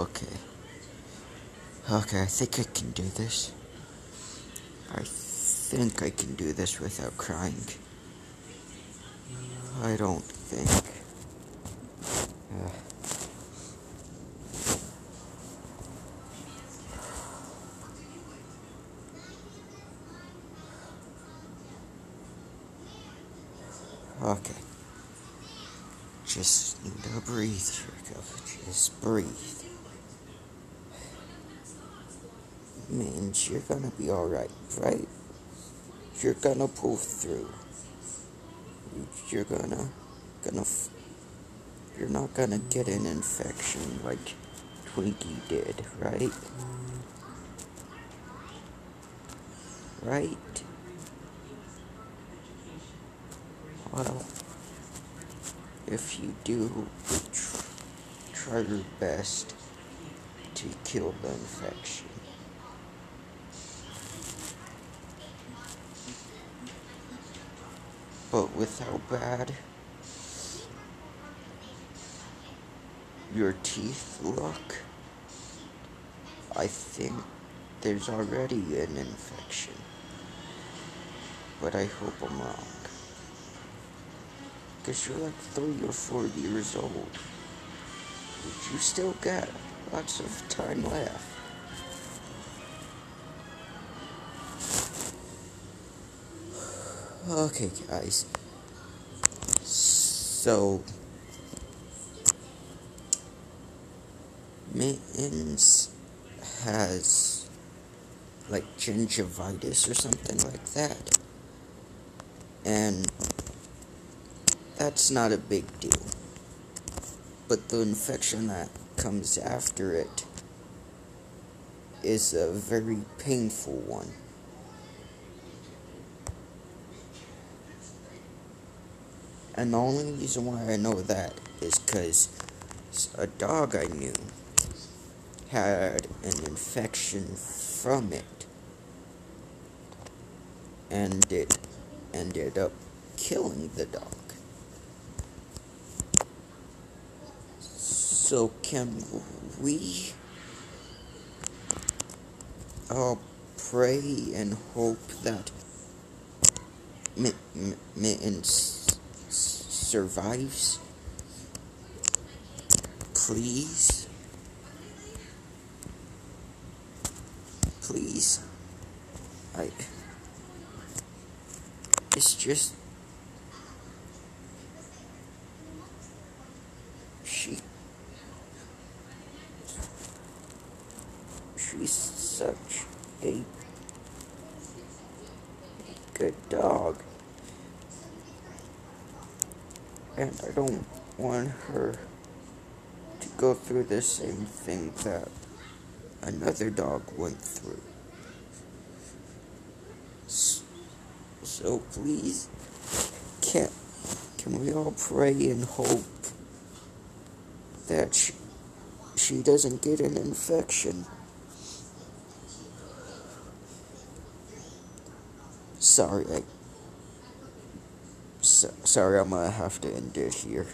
Okay, Okay, I think I can do this. I think I can do this without crying. I don't think. Uh. Okay. Just need to breathe, Jacob. Just breathe. Means you're gonna be alright, right? You're gonna pull through. You're gonna, gonna, you're not gonna get an infection like Twinkie did, right? Right? Well, if you do, try your best to kill the infection. But with how bad your teeth look, I think there's already an infection. But I hope I'm wrong. Because you're like three or four years old. But you still got lots of time left. Okay, guys. So, Mittens has like gingivitis or something like that. And that's not a big deal. But the infection that comes after it is a very painful one. And the only reason why I know that is because a dog I knew had an infection from it. And it ended up killing the dog. So, can we all pray and hope that Mittens survives. Please. Please. I. It's just. She. She's such a good dog. And I don't want her to go through the same thing that another dog went through. So please, can can we all pray and hope that she, she doesn't get an infection? Sorry, I so, sorry, I'm gonna have to end it here.